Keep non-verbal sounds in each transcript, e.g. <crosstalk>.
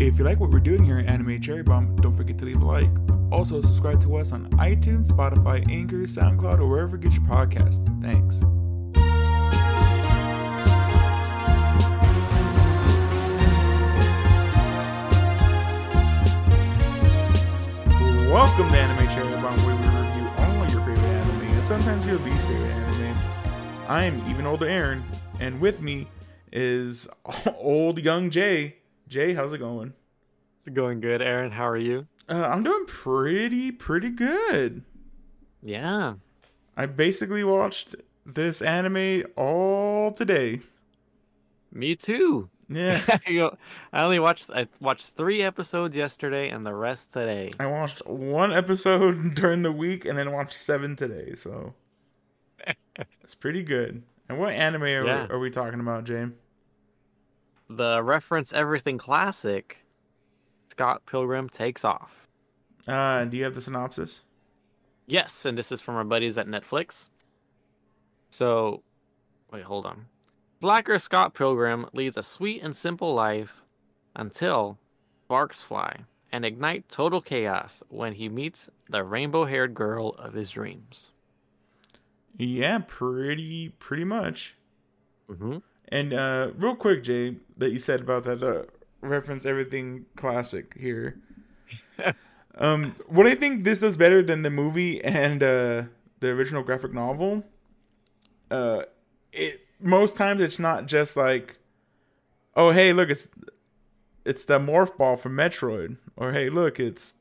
If you like what we're doing here at Anime Cherry Bomb, don't forget to leave a like. Also, subscribe to us on iTunes, Spotify, Anchor, SoundCloud, or wherever you get your podcasts. Thanks. Welcome to Anime Cherry Bomb, where we review all your favorite anime and sometimes your least favorite anime. I am even older Aaron, and with me is <laughs> old young Jay. Jay, how's it going? It's going good, Aaron. How are you? Uh, I'm doing pretty, pretty good. Yeah. I basically watched this anime all today. Me too. Yeah, <laughs> I only watched I watched three episodes yesterday and the rest today. I watched one episode <laughs> during the week and then watched seven today, so <laughs> it's pretty good. And what anime are, Yeah. are we talking about, James? The reference everything classic. Scott Pilgrim takes off. Uh, do you have the synopsis? Yes, and this is from our buddies at Netflix. So, wait, hold on. Slacker Scott Pilgrim leads a sweet and simple life until sparks fly and ignite total chaos when he meets the rainbow-haired girl of his dreams. Yeah, pretty, pretty much. Mm-hmm. And uh, real quick, Jay, that you said about that uh, reference everything classic here. <laughs> um, what I think this does better than the movie and uh, the original graphic novel. Uh, it most times it's not just like, oh hey look it's it's the morph ball from Metroid, or hey look it's,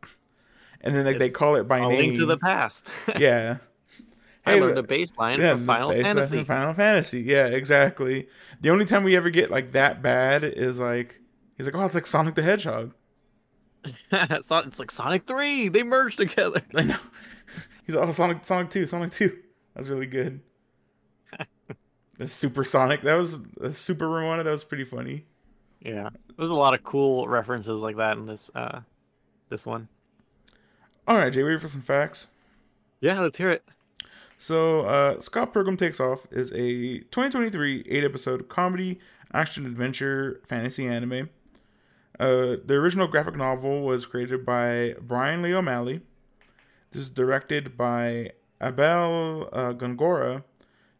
and then like they call it by name. link to the past. <laughs> yeah. I Hey, learned a bass line Yeah, from the Final Fantasy. in Final Fantasy. Yeah, exactly. The only time we ever get like that bad is like he's like, oh, it's like Sonic the Hedgehog. <laughs> it's like Sonic 3. They merged together. <laughs> I know. He's like, oh, Sonic, Sonic Two, Sonic Two. That was really good. <laughs> the Super Sonic. That was a Super one. That was pretty funny. Yeah. There's a lot of cool references like that in this uh this one. All right, Jay, ready for some facts? Yeah, let's hear it. So, uh, Scott Pilgrim Takes Off is a 2023 eight episode comedy, action, adventure, fantasy anime. Uh, the original graphic novel was created by Brian Lee O'Malley. This is directed by Abel uh, Gongora,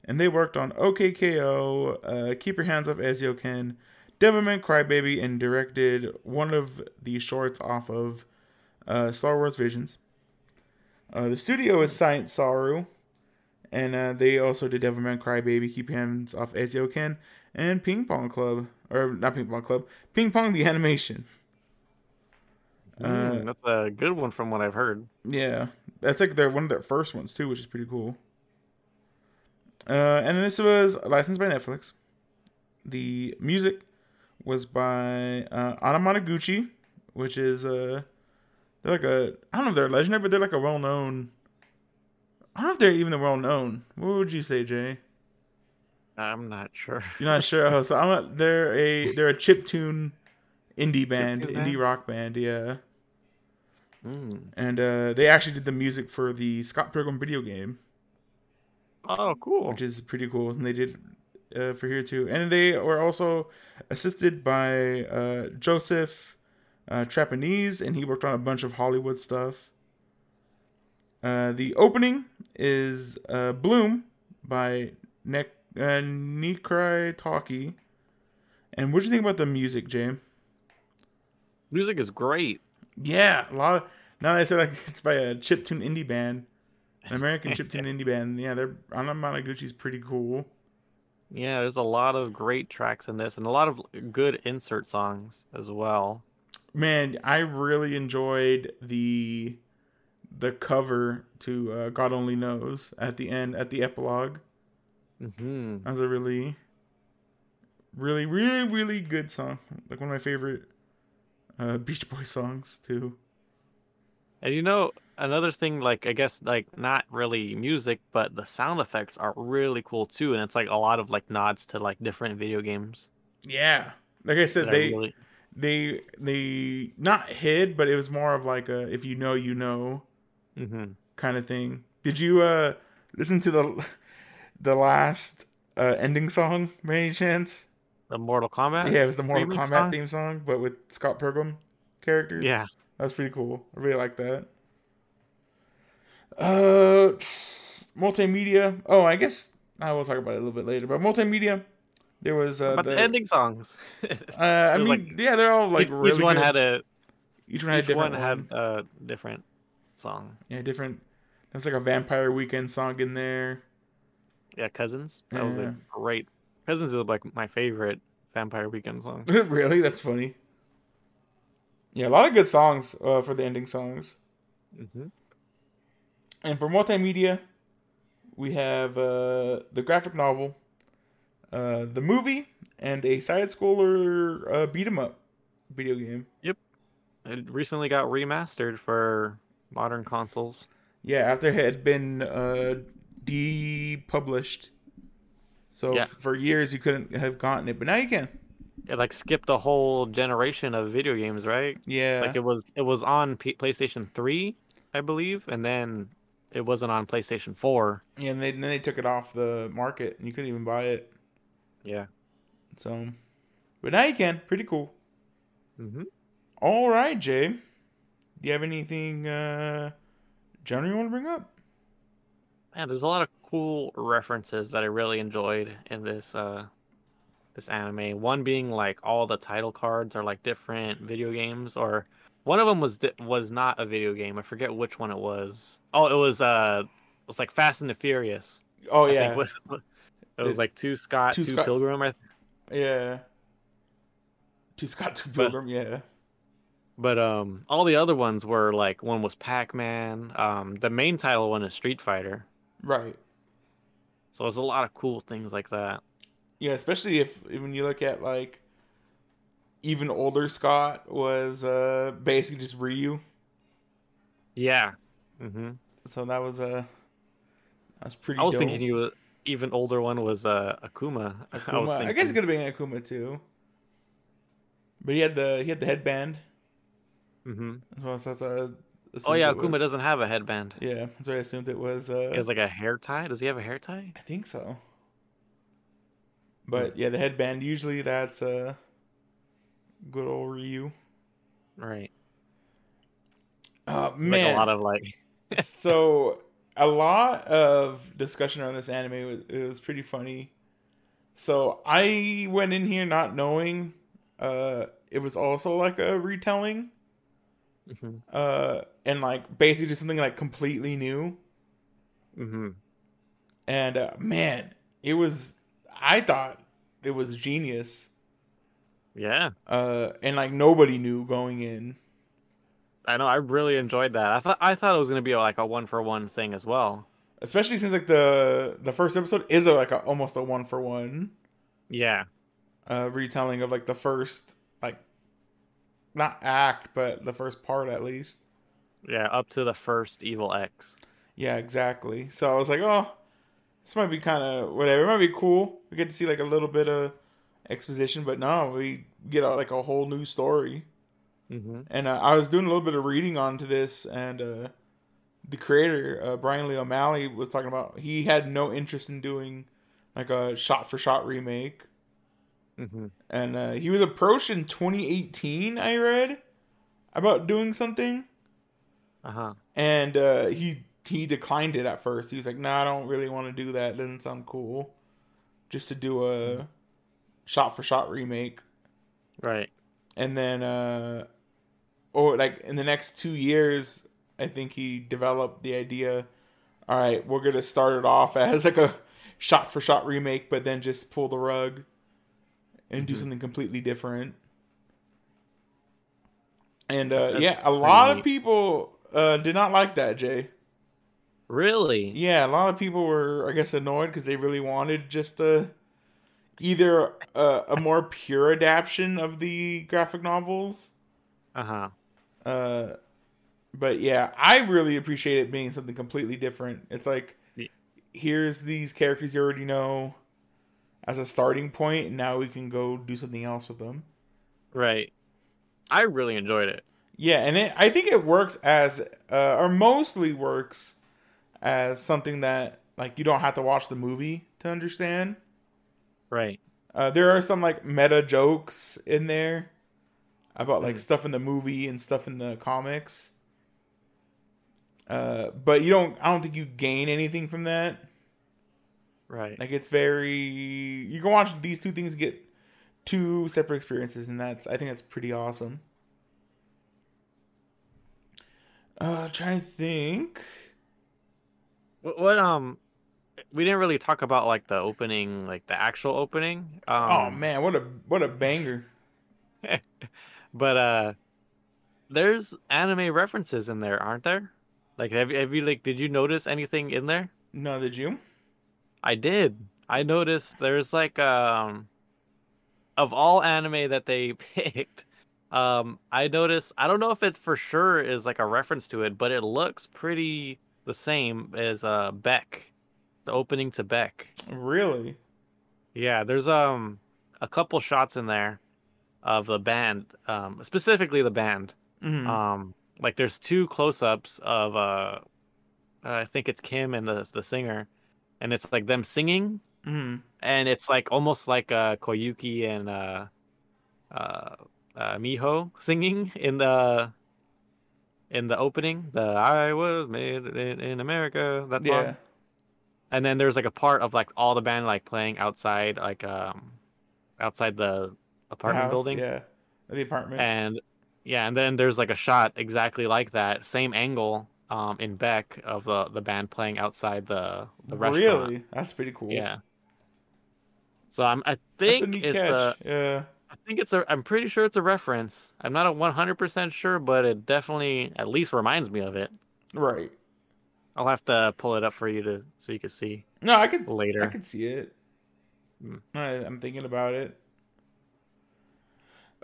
and they worked on OKKO, uh, Keep Your Hands Off Eizouken, Devilman Crybaby, and directed one of the shorts off of uh, Star Wars Visions. Uh, the studio is Science Saru, and uh, they also did Devilman Crybaby, Keep Hands Off Eizouken, and Ping Pong Club, or not Ping Pong Club, Ping Pong the Animation. Mm, that's a good one from what I've heard. Yeah, that's like they're one of their first ones too, which is pretty cool. Uh, and this was licensed by Netflix. The music was by uh, Anamanaguchi, which is uh, they're like a I don't know if they're legendary, but they're like a well known. I don't know if they're even well known. What would you say, Jay? I'm not sure. You're not sure. Oh, so I'm a, they're a they're a chip tune indie band, Chiptune indie band? rock band, yeah. Mm. And uh, they actually did the music for the Scott Pilgrim video game. Oh, cool. which is pretty cool. And they did uh, for here too. And they were also assisted by uh, Joseph uh, Trapanese, and he worked on a bunch of Hollywood stuff. Uh, the opening is uh, Bloom by ne- uh, Nikrai. And what do you think about the music, James? Music is great. Yeah, a lot of. Now that I said like <laughs> it's by a chiptune indie band, an American chiptune <laughs> indie band. Yeah, they're Anamanaguchi's pretty cool. Yeah, there's a lot of great tracks in this and a lot of good insert songs as well. Man, I really enjoyed the the cover to uh, God Only Knows at the end at the epilogue. hmm That was a really, really, really, really good song. Like one of my favorite uh, Beach Boy songs too. And you know, another thing, like I guess, like not really music, but the sound effects are really cool too, and it's like a lot of like nods to like different video games. Yeah, like I said, they really- they they not hid, but it was more of like a if you know you know Mhm. kind of thing. Did you uh listen to the <laughs> the last uh ending song by any chance? the Mortal Kombat. Yeah, it was the Mortal Kombat song? theme song, but with Scott Pilgrim. characters. Yeah. That's pretty cool. I really like that. Uh, <sniffs> multimedia. Oh, I guess I will talk about it a little bit later. But multimedia, there was uh, the, the, ending songs. <laughs> Uh, I mean, like- yeah, they're all like each, really each one good. had a each one had a each different one one. had a different song. yeah, different. That's like a Vampire Weekend song in there. Yeah, Cousins. That was a great. Cousins is like my favorite Vampire Weekend song. <laughs> really, that's funny. Yeah, a lot of good songs uh, for the ending songs. hmm And for multimedia, we have uh, the graphic novel, uh, the movie, and a side scroller uh, beat 'em up video game. Yep, it recently got remastered for modern consoles. Yeah, after it had been uh, depublished. So Yeah. f- for years you couldn't have gotten it, but now you can. It like skipped a whole generation of video games, right? Yeah. Like it was it was on P- PlayStation 3, I believe, and then it wasn't on PlayStation 4. yeah, and, they, and then they took it off the market and you couldn't even buy it. Yeah. So, but now you can. Pretty cool. hmm All right, Jay. Do you have anything uh general you want to bring up? Man, there's a lot of cool references that I really enjoyed in this uh this anime. One being like all the title cards are like different video games, or one of them was di- was not a video game. I forget which one it was. Oh, it was uh, it was like Fast and the Furious. Oh I yeah, think, with- it was It- like two Scott, Two two, Scott- Pilgrim. I yeah. two Scott But- Pilgrim, yeah. But um, all the other ones were like one was Pac Man. Um, the main title one is Street Fighter. Right. So there's a lot of cool things like that. Yeah, especially if when you look at like even older Scott was uh basically just Ryu. Yeah. hmm So that was uh that's pretty I was dope. thinking you were even older one was uh, Akuma. I was thinking. I guess it could have been Akuma too. But he had the he had the headband. Hmm As well, so that's uh, Oh yeah, Akuma was- doesn't have a headband. Yeah, that's what I assumed it was. Uh, He has like a hair tie. Does he have a hair tie? I think so. But yeah, the headband usually that's uh good old Ryu. Right. Uh Like man, a lot of like. <laughs> so a lot of discussion around this anime was it was pretty funny. So I went in here not knowing uh it was also like a retelling hmm uh and like basically just something like completely new hmm and uh, man it was I thought it was genius Yeah, uh and like nobody knew going in I know. I really enjoyed that. I thought I thought it was gonna be like a one for one thing as well. especially since like the the first episode is a, like a, almost a one for one Yeah. uh retelling of like the first not act but the first part at least. Yeah, up to the first Evil Ex. yeah exactly. So i was like oh this might be kind of whatever. It might be cool. We get to see like a little bit of exposition but no we get uh, like a whole new story. Hmm and uh, i was doing a little bit of reading onto this and uh the creator uh, brian lee o'malley was talking about he had no interest in doing like a shot for shot remake hmm and uh, he was approached in 2018 i read about doing something. Uh huh. and uh, he he declined it at first. He was like no nah, i don't really want to do that. Doesn't sound cool. Just to do a shot for shot remake. Right. and then uh or like in the next two years i think he developed the idea all right we're gonna start it off as like a shot for shot remake but then just pull the rug and do Mhm. something completely different and uh yeah a lot of people uh did not like that jay Really? yeah a lot of people were i guess annoyed because they really wanted just a either a, a more pure adaptation of the graphic novels Uh huh. uh, but yeah, I really appreciate it being something completely different. It's like Ye- here's these characters you already know as a starting point, and now we can go do something else with them. Right. I really enjoyed it. Yeah, and it, I think it works as, uh, or mostly works as something that like you don't have to watch the movie to understand. Right. Uh, there are some like meta jokes in there about like Mm. stuff in the movie and stuff in the comics. Uh, but you don't. I don't think you gain anything from that. Right. Like it's very. You can watch these two things get two separate experiences, and that's. I think that's pretty awesome. Uh, trying to think. What, what um we didn't really talk about like the opening, like the actual opening. Um, oh man, what a what a banger! <laughs> But uh there's anime references in there, aren't there? Like have you have you like did you notice anything in there? No, did you? I did. I noticed there's like um of all anime that they <laughs> picked, um I noticed I don't know if it for sure is like a reference to it, but it looks pretty the same as uh Beck. The opening to Beck. Really? Yeah, there's um a couple shots in there of the band, um specifically the band. Mhm. Um like there's two close-ups of uh I think it's Kim and the the singer and it's like them singing Mhm. and it's like almost like uh Koyuki and uh uh, uh Miho singing in the in the opening the I was made in, in America that song Yeah. and then there's like a part of like all the band like playing outside like um outside the apartment House, building Yeah. The apartment. and yeah and then there's like a shot exactly like that same angle um in Beck of the the band playing outside the the restaurant Really? That's pretty cool. yeah so I'm I think it's catch. a yeah. I think it's a I'm pretty sure it's a reference I'm not a 100% sure but it definitely at least reminds me of it Right. I'll have to pull it up for you to so you can see No, I could later I could see it. Hmm. I, I'm thinking about it.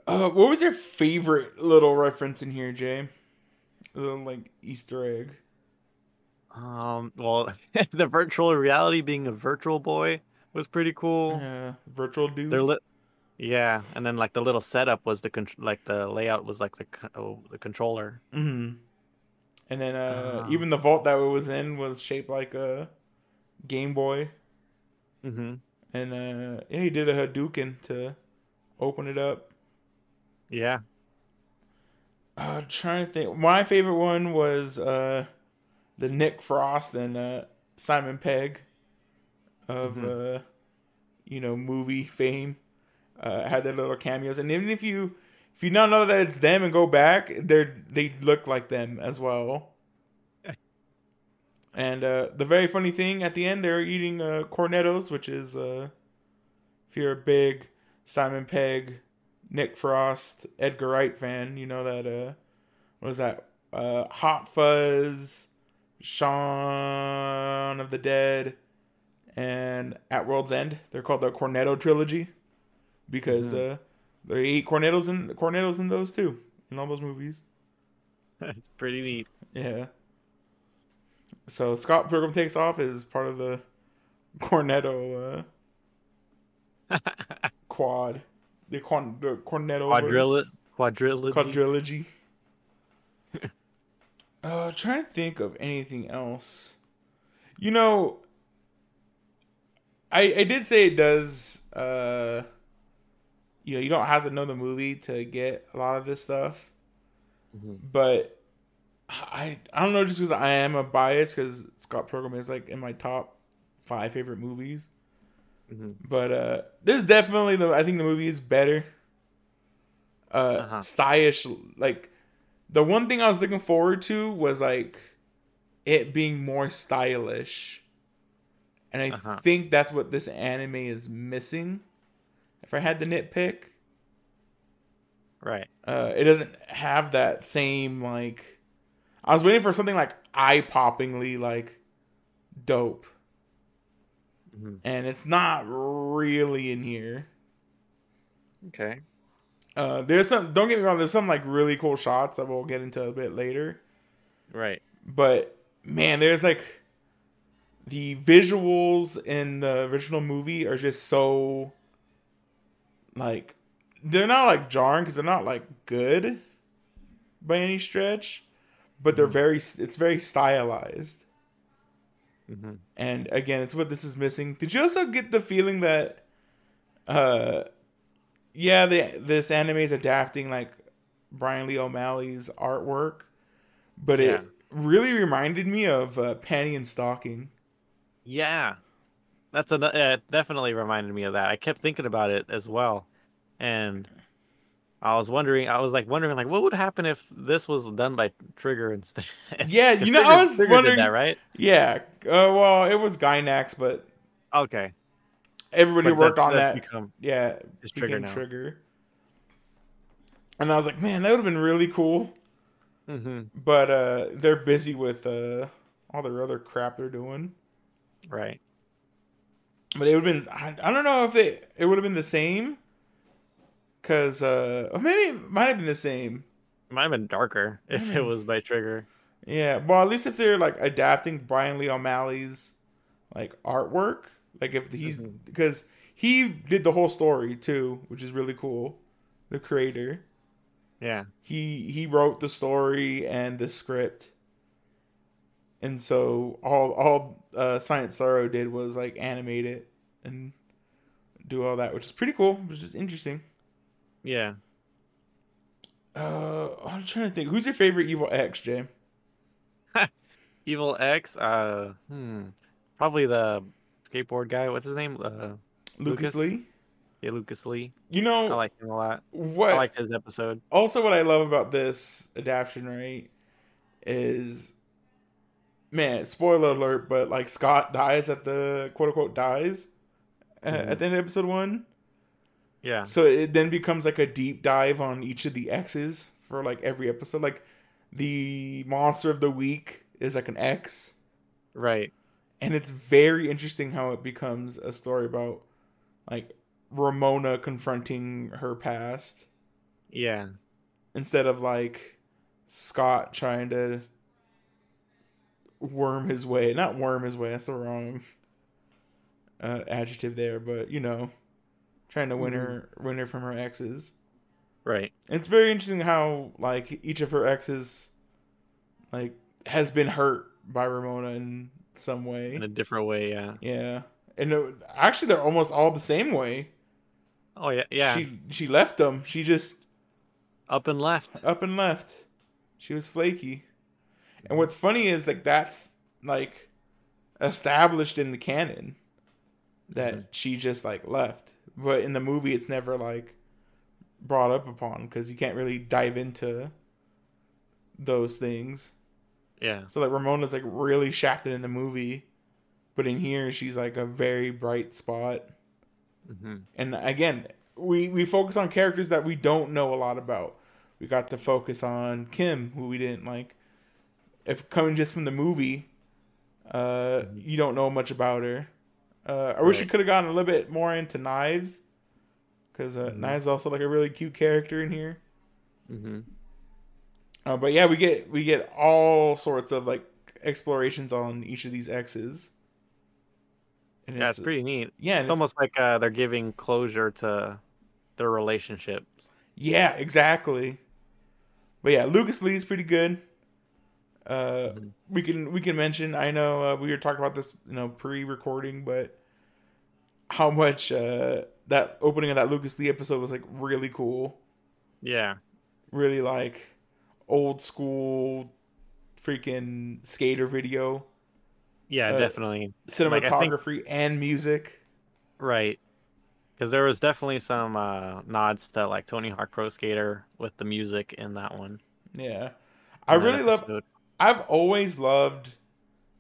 Uh, what was your favorite little reference in here, Jay? Little like Easter egg. Um, well, <laughs> the virtual reality being a virtual boy was pretty cool. Yeah, virtual dude. They're lit. Yeah, and then like the little setup was the con- like the layout was like the oh, the controller. hmm And then uh, Ah. even the vault that it was in was shaped like a Game Boy. Mm-hmm. And uh, yeah, he did a Hadouken to open it up. Yeah. Uh, trying to think. My favorite one was uh, the Nick Frost and uh, Simon Pegg of uh, you know movie fame. Uh, had their little cameos, and even if you if you don't know that it's them and go back, they they look like them as well. <laughs> And uh, the very funny thing at the end, they're eating uh, cornettos, which is uh, if you're a big Simon Pegg, Nick Frost, Edgar Wright fan, you know that uh, what is that? Uh, Hot Fuzz, Shaun of the Dead, and At World's End. They're called the Cornetto trilogy because uh, they eat cornettos in cornettos in those too in all those movies. <laughs> it's pretty neat. Yeah. So Scott Pilgrim Takes Off is part of the Cornetto uh, <laughs> quad. The, quan- the Cornetto Quadrilla quadrilogy. quadrilogy. <laughs> uh, trying to think of anything else. You know, I I did say it does. Uh, you know, you don't have to know the movie to get a lot of this stuff, Mhm. but I I don't know just because I am a bias because Scott Pilgrim is like in my top five favorite movies. Mhm. But uh there's definitely the I think the movie is better. Uh Uh-huh. stylish like the one thing I was looking forward to was like it being more stylish. And I Uh-huh. think that's what this anime is missing. If I had to nitpick, Right. uh it doesn't have that same like I was waiting for something like eye-poppingly like dope Mhm. and it's not really in here. Okay. Uh, there's some. Don't get me wrong. There's some like really cool shots that we'll get into a bit later. Right. But man, there's like the visuals in the original movie are just so like they're not like jarring because they're not like good by any stretch, but they're very. It's very stylized. Hmm and again it's what this is missing. Did you also get the feeling that uh yeah the, this anime is adapting like Brian Lee O'Malley's artwork, but it really reminded me of uh, Panty and Stocking. Yeah, that's a uh, definitely reminded me of that. I kept thinking about it as well, and I was wondering. I was like wondering, like, what would happen if this was done by Trigger instead? Yeah, <laughs> you know, Trigger- I was Trigger wondering. that, right? Yeah, uh, well, it was Gainax, but Okay, everybody But worked that- on that. Become, yeah, It's Trigger now. Trigger. And I was like, man, that would have been really cool. hmm But uh, they're busy with uh, all their other crap they're doing. right. But it would have been. I, I don't know if it it would have been the same. Cause uh, maybe it might have been the same. It might have been darker <laughs> if it Mm. was by Trigger. Yeah, well, at least if they're like adapting Brian Lee O'Malley's like artwork, like if he's because he did the whole story too, which is really cool. The creator, Yeah, he he wrote the story and the script, and so all all uh, Science Saru did was like animate it and do all that, which is pretty cool, which is interesting. Yeah. Uh, I'm trying to think, who's your favorite Evil Ex, Jay? <laughs> Evil Ex. Uh, hmm. Probably the skateboard guy. What's his name? Uh, Lucas, Lucas? Lee. yeah, Lucas Lee. You know I like him a lot. what? I like his episode. also what I love about this adaptation, right, is man, spoiler alert, but like Scott dies at the quote unquote dies uh, Mhm. at the end of episode one. Yeah, So it then becomes like a deep dive on each of the X's for like every episode. Like the monster of the week is like an X. right. And it's very interesting how it becomes a story about like Ramona confronting her past Yeah, instead of like Scott trying to worm his way. Not worm his way. That's the wrong uh, adjective there, but you know, trying to win her win her from her exes. right. It's very interesting how like each of her exes like has been hurt by Ramona in some way. In a different way. Yeah. Yeah. And it, actually they're almost all the same way. Oh yeah, yeah. She she left them. She just Up and left. up and left. She was flaky. And what's funny is like that's like established in the canon that Mhm. she just like left. But in the movie it's never like brought up upon because you can't really dive into those things. Yeah. So like Ramona's like really shafted in the movie, but in here she's like a very bright spot. Mm-hmm. And again, we we focus on characters that we don't know a lot about. We got to focus on Kim, who we didn't like. If coming just from the movie, uh, you don't know much about her. Uh, I wish we could have gotten a little bit more into Knives, because uh, Mhm. Knives is also like a really cute character in here. hmm Uh, but yeah, we get we get all sorts of like explorations on each of these X's. And Yeah, it's pretty neat. yeah, and It's almost like uh, they're giving closure to their relationship. Yeah, exactly. But yeah, Lucas Lee's pretty good. Uh, Mhm. we can we can mention. I know uh, we were talking about this, you know, pre-recording, but how much uh, that opening of that Lucas Lee episode was like really cool, Yeah. really like old school, freaking skater video, Yeah, Uh, definitely. cinematography, and music. Right. Because there was definitely some uh, nods to like Tony Hawk Pro Skater with the music in that one. Yeah, I in that really love. Episode. I've always loved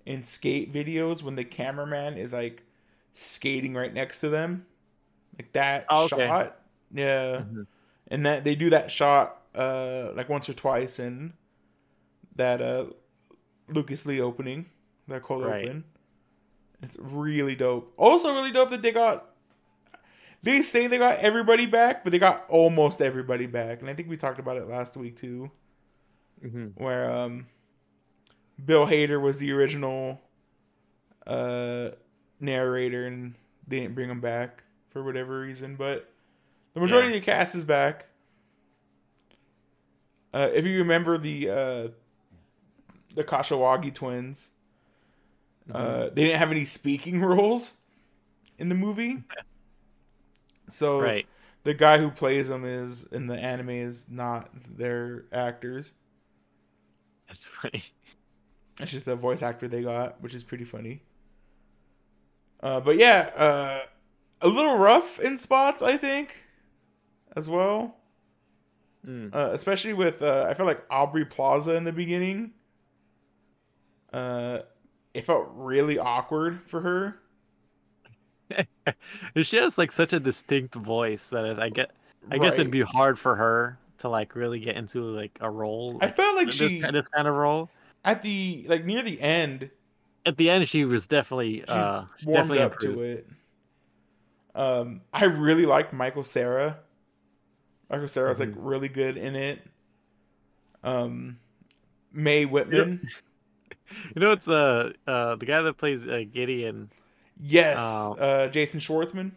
in skate videos when the cameraman is like skating right next to them, like that Oh, okay. shot. Yeah, Mhm. and that they do that shot uh like once or twice in that uh Lucas Lee opening, that cold Right. open. It's really dope. Also, really dope that they got. They say they got everybody back, but they got almost everybody back, and I think we talked about it last week too Mhm. where um Bill Hader was the original uh narrator and they didn't bring him back for whatever reason, but the majority Yeah. of the cast is back. Uh if you remember the uh the Kashawagi twins, uh they didn't have any speaking <laughs> roles in the movie. So Right. the guy who plays them is in the anime is not their actors. That's funny. It's just a voice actor they got, which is pretty funny. Uh, but yeah, uh, a little rough in spots, I think, as well. Mm. Uh, especially with uh, I felt like Aubrey Plaza in the beginning. Uh, it felt really awkward for her. <laughs> she has like such a distinct voice that it, I get. I guess it'd be hard for her to like really get into like a role. I felt like this, she this kind of role. At the like near the end At the end, she was definitely She's uh warmed definitely up improved. to it. Um, I really liked Michael Cera. Michael Cera was like Mm-hmm. really good in it. Um, Mae Whitman, You know, <laughs> it's uh, uh the guy that plays uh, Gideon. yes, Oh. uh, Jason Schwartzman.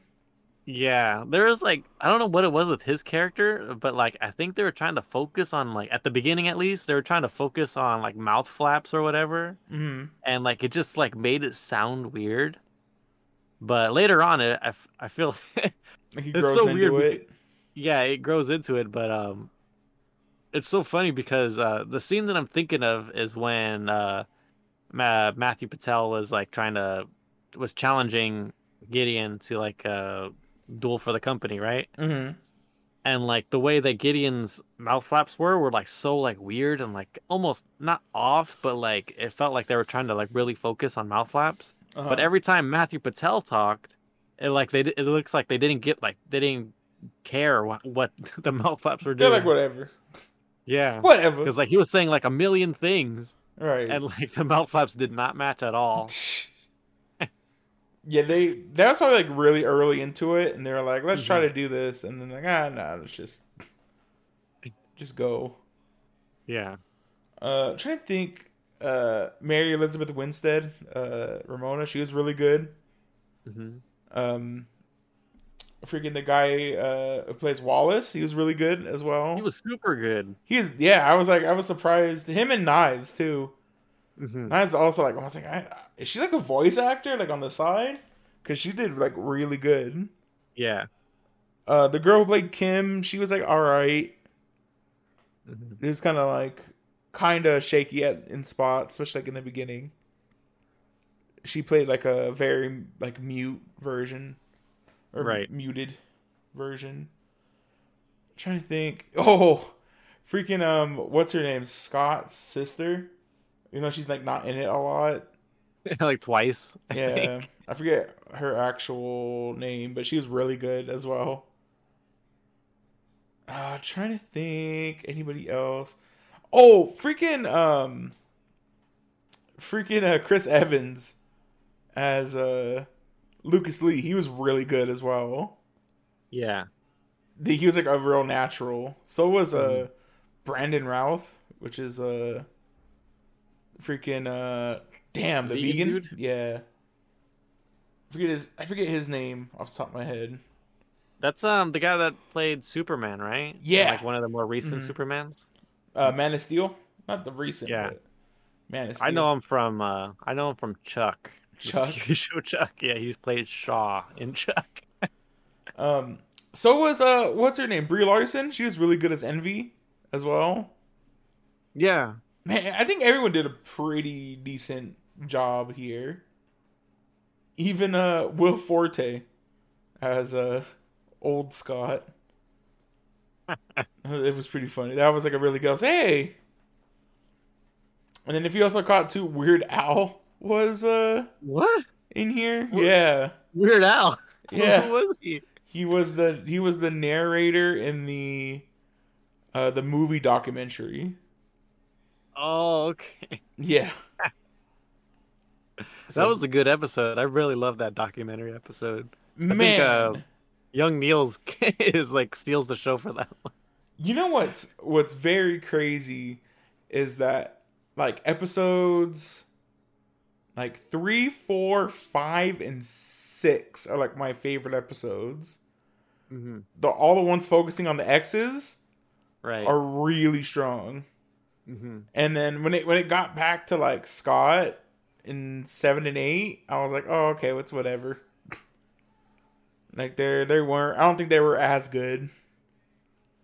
Yeah, there was like I don't know what it was with his character, but like I think they were trying to focus on like at the beginning at least they were trying to focus on like mouth flaps or whatever, hmm and like it just like made it sound weird. But later on, it I, I feel <laughs> Like he It's grows so into weird it. yeah it grows into it, but um, it's so funny because uh the scene that I'm thinking of is when uh Ma- Matthew Patel was like trying to was challenging Gideon to like uh duel for the company, right? hmm and like the way that Gideon's mouth flaps were were like so like weird and like almost not off, but like it felt like they were trying to like really focus on mouth flaps. Uh-huh. But every time Matthew Patel talked, it like they it looks like they didn't get like they didn't care what what <laughs> the mouth flaps were they're doing. like whatever, Yeah, whatever. because like he was saying like a million things, right. and like the mouth flaps did not match at all. <laughs> yeah, they that was probably like really early into it, and they were like, "Let's try Mhm. to do this," and then like, ah, nah, let's just just go. Yeah, Uh, I'm trying to think. Uh, Mary Elizabeth Winstead, uh, Ramona, she was really good. hmm Um, freaking the guy uh who plays Wallace, he was really good as well. he was super good. He is, yeah. I was like, I was surprised. Him and Knives too. hmm Knives also like, I was like, I, is she like a voice actor like on the side? Because she did like really good. Yeah. Uh, the girl who played Kim, she was like all right. hmm It was kind of like kind of shaky at in spots, especially like in the beginning. She played like a very like mute version, or Right. muted version. trying to think. Oh, freaking um, what's her name? Scott's sister. You know she's like not in it a lot. <laughs> like twice. I Yeah, think. I forget her actual name, but she was really good as well. Uh, trying to think anybody else. Oh, freaking um, freaking uh, Chris Evans as uh Lucas Lee. He was really good as well. Yeah. The- He was like a real natural. So was uh Mhm. Brandon Routh, which is uh freaking uh damn the Vegan vegan, dude? yeah. I forget his I forget his name off the top of my head. That's um the guy that played Superman, right? Yeah. Like one of the more recent Mhm. Supermans. Uh, Man of Steel, not the recent. Yeah. but Man of Steel. I know him from uh I know him from Chuck. Chuck? <laughs> Show Chuck. Yeah, he's played Shaw in Chuck. <laughs> Um, so was uh, what's her name? Brie Larson. She was really good as Envy as well. Yeah. Man, I think everyone did a pretty decent job here. Even uh, Will Forte as uh, old Scott. <laughs> it was pretty funny. That was like a really good. I was, hey. And then if you also caught too, Weird Al was uh What? in here. What? Yeah, Weird Al. <laughs> Yeah. Who was he? he was the he was the narrator in the uh the movie documentary. Oh, okay. Yeah. <laughs> <laughs> that was a good episode. I really love that documentary episode. man. think, uh, Young Neil's <laughs> is like steals the show for that one. You know what's what's very crazy is that like episodes like three, four, five, and six are like my favorite episodes. Mm-hmm. The all the ones focusing on the X's Right. are really strong. mm-hmm. And then when it when it got back to like Scott in seven and eight, I was like, oh okay, it's whatever. <laughs> Like they they weren't. I don't think they were as good.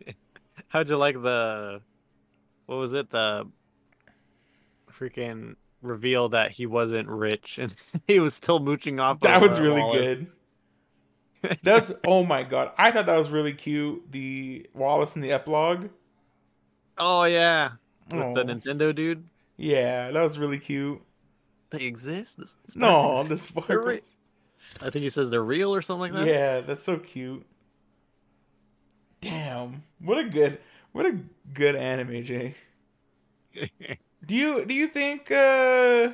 <laughs> How'd you like the? What was it? The freaking reveal that he wasn't rich and <laughs> he was still mooching off. That was really Wallace. good. That's oh my god! I thought that was really cute. The Wallace in the epilogue. Oh yeah, with the Oh, Nintendo dude. yeah, that was really cute. They exist. This, this No, person- this <laughs> re- I think he says they're real or something like that. Yeah, that's so cute. Damn, what a good, what a good anime, Jay. <laughs> Do you do you think uh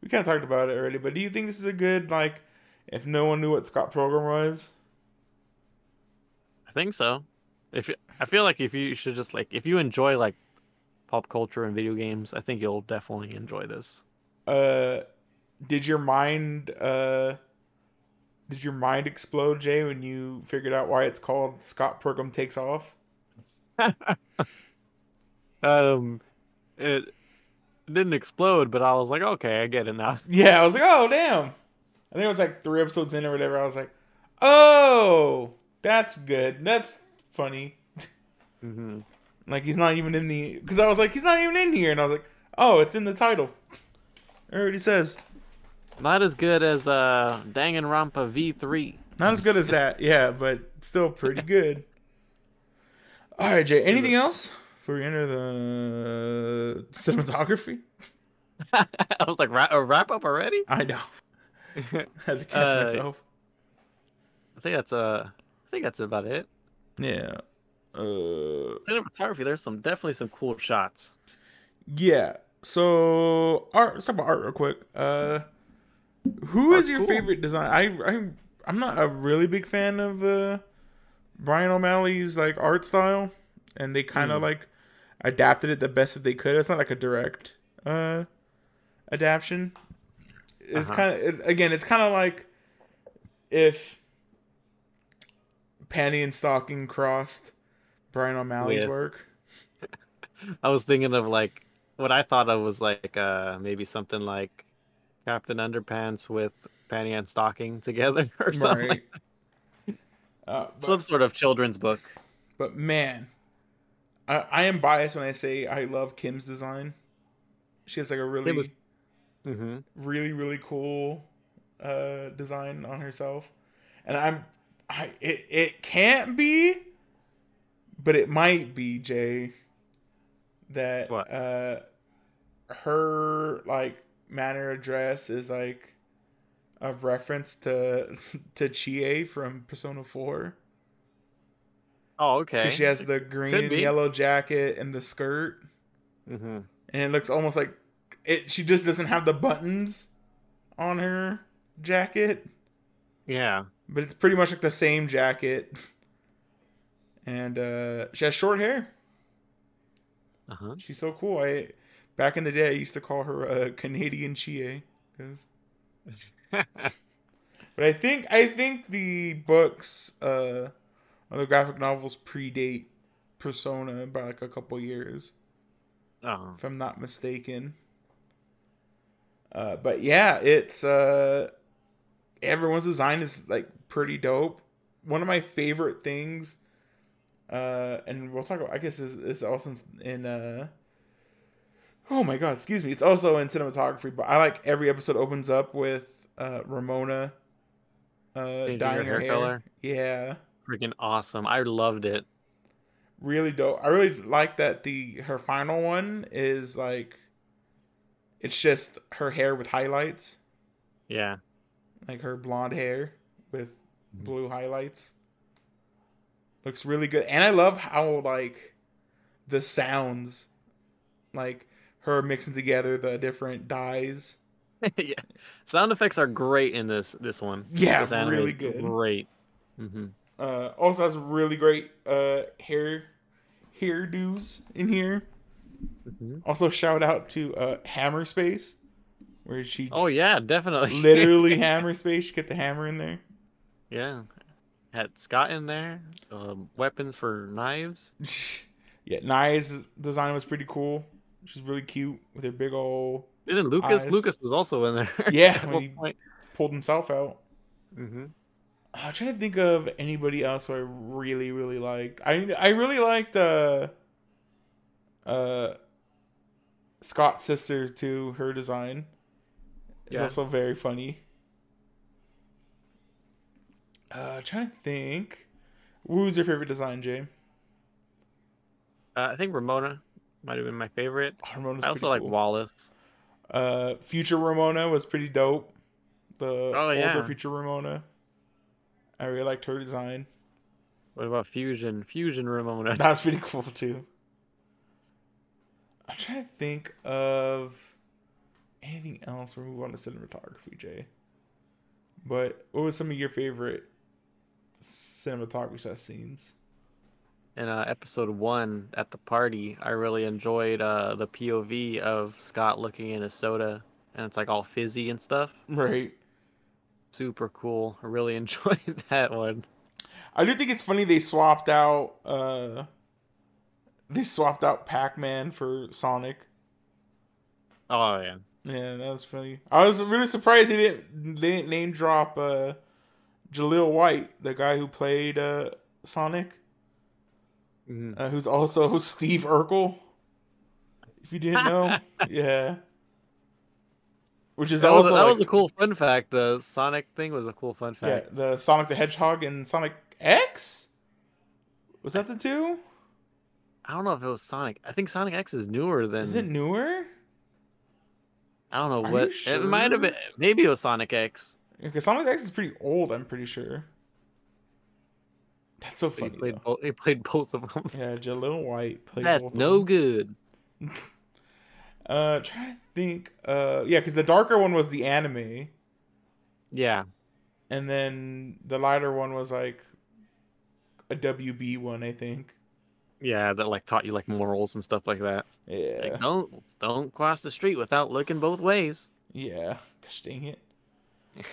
we kind of talked about it already, but do you think this is a good like if no one knew what Scott Pilgrim was? I think so. If you, I feel like if you should just like if you enjoy like pop culture and video games, I think you'll definitely enjoy this. Uh did your mind uh did your mind explode, Jay, when you figured out why it's called Scott Pilgrim Takes Off? <laughs> Um, it didn't explode, but I was like, okay, I get it now. <laughs> Yeah, I was like, oh damn. I think it was like three episodes in or whatever. I was like, oh, that's good. That's funny. hmm Like he's not even in the because I was like he's not even in here, and I was like, oh, it's in the title. It already says. Not as good as uh Danganronpa V3. Not as good as that, yeah, but still pretty <laughs> good. All right, Jay. Anything else before we enter the cinematography? <laughs> I was like, Ra- a wrap up already? I know. I <laughs> had to catch Uh, myself. I think that's uh, I think that's about it. Yeah. Uh. Cinematography, there's some definitely some cool shots. Yeah. So art. Let's talk about art real quick. Uh, who is Art's your cool. favorite design? I I I'm not a really big fan of uh Brian O'Malley's like art style, and they kind of Hmm. like adapted it the best that they could. It's not like a direct uh adaptation. It's Uh-huh. kind of again. It's kind of like if Panty and Stocking crossed Brian O'Malley's With- work. <laughs> I was thinking of like what I thought of was like uh maybe something like Captain Underpants with Panty and Stocking together <laughs> or something. Right. <laughs> Uh, but- Some sort of children's book. But man, I, I am biased when I say I love Kim's design. She has like a really, was- Mm-hmm. really, really cool uh, design on herself, and I'm, I it it can't be, but it might be Jay. That What? uh, her like manner of dress is like a reference to <laughs> to Chie from Persona Four. Oh, okay. She has the green and yellow jacket and the skirt, mm-hmm. and it looks almost like it. She just doesn't have the buttons on her jacket, Yeah. but it's pretty much like the same jacket. And uh, she has short hair. Uh huh. She's so cool. I back in the day, I used to call her uh, Canadian Chie because. <laughs> But I think I think the books, uh, or the graphic novels predate Persona by like a couple years. oh. if I'm not mistaken. Uh, but yeah, it's uh, everyone's design is like pretty dope. One of my favorite things, uh, and we'll talk about. I guess is is also in. Uh, oh my god, excuse me. It's also in cinematography, but I like every episode opens up with uh, Ramona uh, Changing dyeing her her hair hair. color? Yeah Freaking awesome. I loved it. really dope. I really like that the her final one is like it's just her hair with highlights, Yeah. like her blonde hair with Mhm. blue highlights. Looks really good. And I love how like the sounds like her mixing together the different dyes. <laughs> yeah. Sound effects are great in this this one. Yeah, this really good. Great. Mm-hmm. Uh also has really great uh hair hairdos in here. Mm-hmm. Also shout out to uh Hammer Space where she Oh yeah, definitely. literally <laughs> hammer space. You get the hammer in there. yeah. Had Scott in there. Um, weapons for knives. <laughs> yeah, Nai's design was pretty cool. She's really cute with her big old Didn't Lucas? Eyes. Lucas was also in there. <laughs> Yeah, when he- point. pulled himself out. Mm-hmm. I'm trying to think of anybody else who I really, really liked. I I really liked uh uh Scott's sister too. Her design is Yeah. also very funny. Uh, trying to think. Who's your favorite design, Jay? Uh, I think Ramona might have been my favorite. Oh, Ramona's I also like cool. Wallace. Uh, Future Ramona was pretty dope. The Oh, yeah. older Future Ramona. I really liked her design. What about Fusion? Fusion Ramona. <laughs> That was pretty cool too. I'm trying to think of anything else. We'll move on to cinematography, Jay. But what was some of your favorite cinematography set scenes? In uh, episode one at the party, I really enjoyed uh, the POV of Scott looking in his soda, and it's like all fizzy and stuff. Right. Super cool. I really <laughs> enjoyed that one. I do think it's funny they swapped out uh they swapped out Pac-Man for Sonic. Oh yeah. Yeah, that was funny. I was really surprised he didn't they didn't name drop uh Jaleel White, the guy who played uh Sonic, Mhm. uh, who's also <laughs> Steve Urkel. If you didn't know, <laughs> yeah. Which is That, was, also that like- was a cool fun fact. The Sonic thing was a cool fun fact. yeah, the Sonic the Hedgehog and Sonic X. Was that the two? I don't know if it was Sonic. I think Sonic X is newer than. Is it newer? I don't know Are what. you It might have been. Maybe it was Sonic X. Because Sonic X is pretty old, I'm pretty sure. That's so He funny. played. though. Both, he played both of them. Yeah, Jaleel White played That's both of no good. <laughs> Uh, trying to think. Uh, yeah, because the darker one was the anime, Yeah. and then the lighter one was like a WB one, I think. Yeah, that like taught you like morals and stuff like that. Yeah, Like don't don't cross the street without looking both ways. yeah. Gosh dang it. <laughs>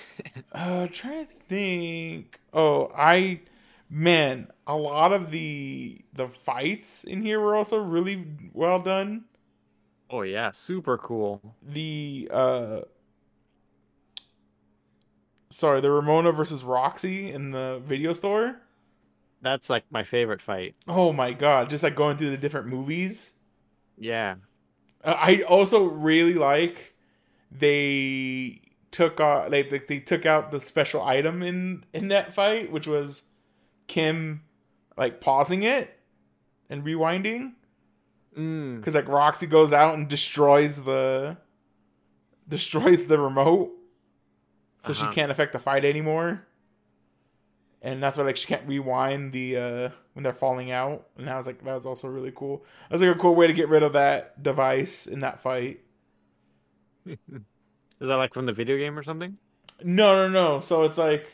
Uh, trying to think. Oh, I, man, a lot of the the fights in here were also really well done. Oh yeah, super cool. the uh sorry the ramona versus roxy in the video store That's like my favorite fight. oh my god just like going through the different movies Yeah. uh, i also really like they took uh they, they, they took out the special item in in that fight which was kim like pausing it and rewinding Mm. because like Roxy goes out and destroys the destroys the remote, so Uh-huh. she can't affect the fight anymore. And that's why like she can't rewind the uh when they're falling out. And I was like, that was also really cool. That was like a cool way to get rid of that device in that fight. <laughs> Is that like from the video game or something? No, no, no. So it's like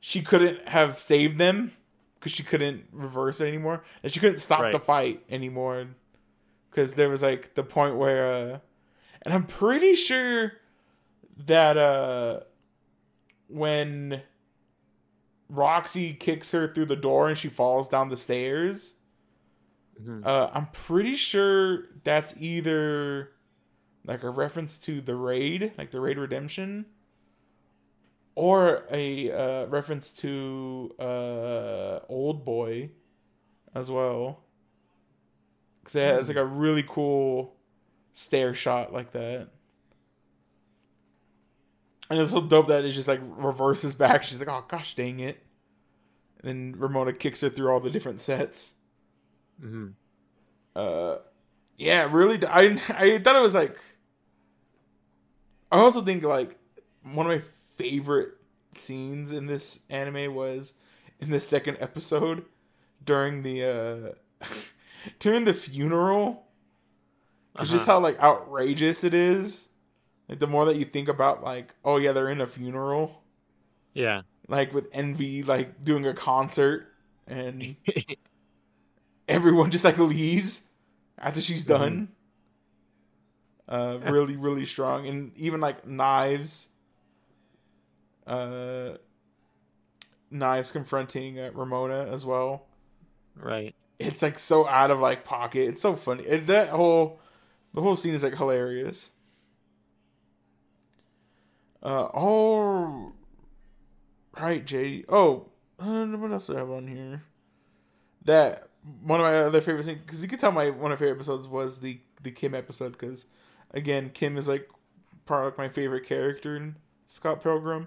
she couldn't have saved them because she couldn't reverse it anymore, and she couldn't stop the fight anymore because there was like the point where, uh, and I'm pretty sure that uh, when Roxy kicks her through the door and she falls down the stairs, Mhm. uh, I'm pretty sure that's either like a reference to the raid, like the raid redemption, or a uh, reference to uh, old boy as well. Because it has like a really cool stair shot like that. And it's so dope that it just like reverses back. She's like, oh gosh dang it. And then Ramona kicks her through all the different sets Mhm. uh yeah really I, I thought it was like i also think like one of my favorite scenes in this anime was in the second episode during the uh <laughs> during the funeral it's just Uh-huh. how like outrageous it is like the more that you think about like oh yeah they're in a funeral Yeah. like with envy like doing a concert and <laughs> everyone just like leaves after she's done. Uh, really, really strong, and even like knives. Uh, knives confronting uh, Ramona as well. right. It's like so out of like pocket. It's so funny. It, that whole, the whole scene is like hilarious. Uh, oh, right, Jay. Oh, uh, what else do I have on here? That one of my other favorite things because you could tell my one of my favorite episodes was the the Kim episode because again Kim is like probably like my favorite character in Scott Pilgrim.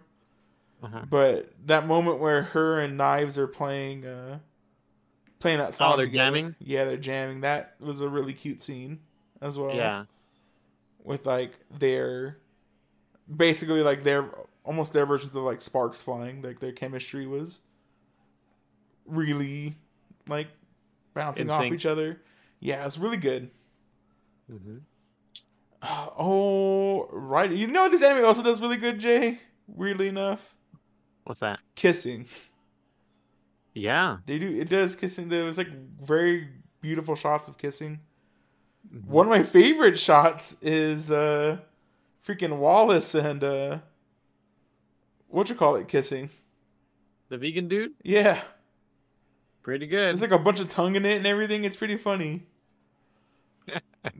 Uh-huh. But that moment where her and Knives are playing uh playing that song. Oh, they're together- jamming? Yeah, they're jamming. That was a really cute scene as well. Yeah. With like their basically like their almost their versions of like sparks flying. Like their chemistry was really like bouncing off each other. Yeah, it's really good. hmm Oh, right. You know what this anime also does really good, Jay? Weirdly enough, What's that? kissing. Yeah. They do. It does kissing. There was like very beautiful shots of kissing. Mhm. One of my favorite shots is uh freaking Wallace and uh what you call it kissing. The vegan dude? Yeah. Pretty good. There's like a bunch of tongue in it and everything. It's pretty funny.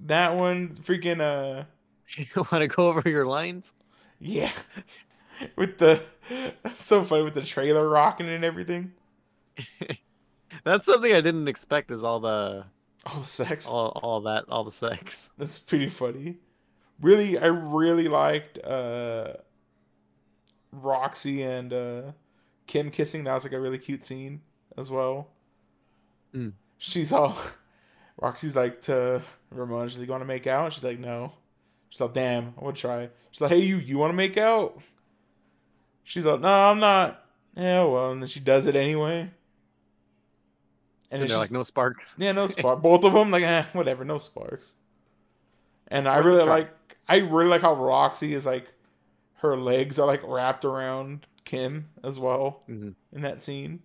That one freaking uh <laughs> you want to go over your lines? yeah. <laughs> with the so funny with the trailer rocking and everything. <laughs> That's something I didn't expect. Is all the all the sex. all all that all the sex. That's pretty funny. Really, I really liked uh Roxy and uh Kim kissing. That was like a really cute scene as well. Mm. She's all Roxy's like to Ramon, she's like, You wanna make out? She's like, No. She's like, damn, I would try. She's like, Hey you, you wanna make out? She's like, No, I'm not. Yeah, well, and then she does it anyway. And, And it's they're just, like no sparks. yeah, no <laughs> spark. Both of them, like, eh, whatever, no sparks. And I really like, I really like how Roxy is like, her legs are like wrapped around Kim as well hmm in that scene.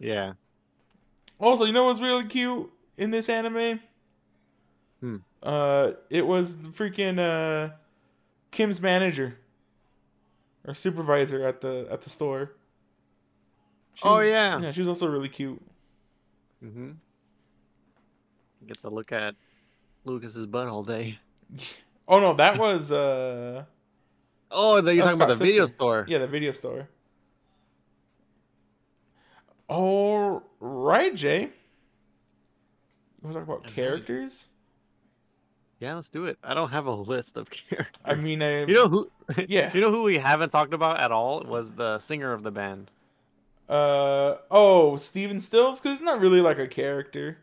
Yeah. Also, you know what's really cute in this anime? Hmm. Uh, it was the freaking uh, Kim's manager or supervisor at the at the store. She Oh, was- yeah. yeah, she was also really cute. hmm Gets a look at Lucas's butt all day. <laughs> Oh no, that was uh. Oh, you're talking about the Scott's video sister. store. Yeah, the video store. All right, Jay. You want to talk about Alright. characters? Yeah, let's do it. I don't have a list of <laughs> characters. I mean, I, you know who? <laughs> yeah. You know who we haven't talked about at all was the singer of the band. uh, oh, Stephen Stills, because he's not really like a character.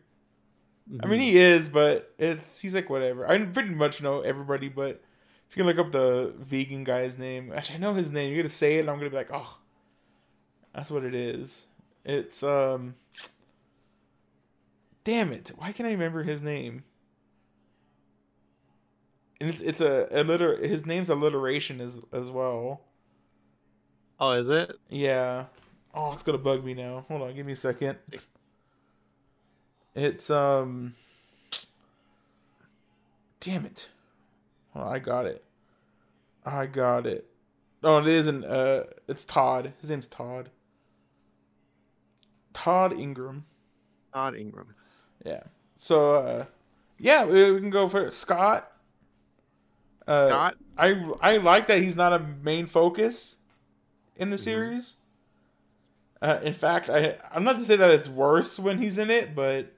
I mean, he is, but it's he's like whatever. I pretty much know everybody, but if you can look up the vegan guy's name, actually, I know his name. You're gonna say it, and I'm gonna be like, oh, that's what it is. It's um, damn it, why can't I remember his name? And it's it's a, a liter- his name's alliteration as as well. oh, is it? Yeah. Oh, it's gonna bug me now. Hold on, give me a second. It's um. Damn it! Oh, I got it. I got it. Oh, it isn't. Uh, it's Todd. His name's Todd. Todd Ingram. Todd Ingram. Yeah. So, uh, yeah, we we can go for Scott. Uh, Scott. I I like that he's not a main focus in the Mhm. series. Uh, in fact, I I'm not to say that it's worse when he's in it, but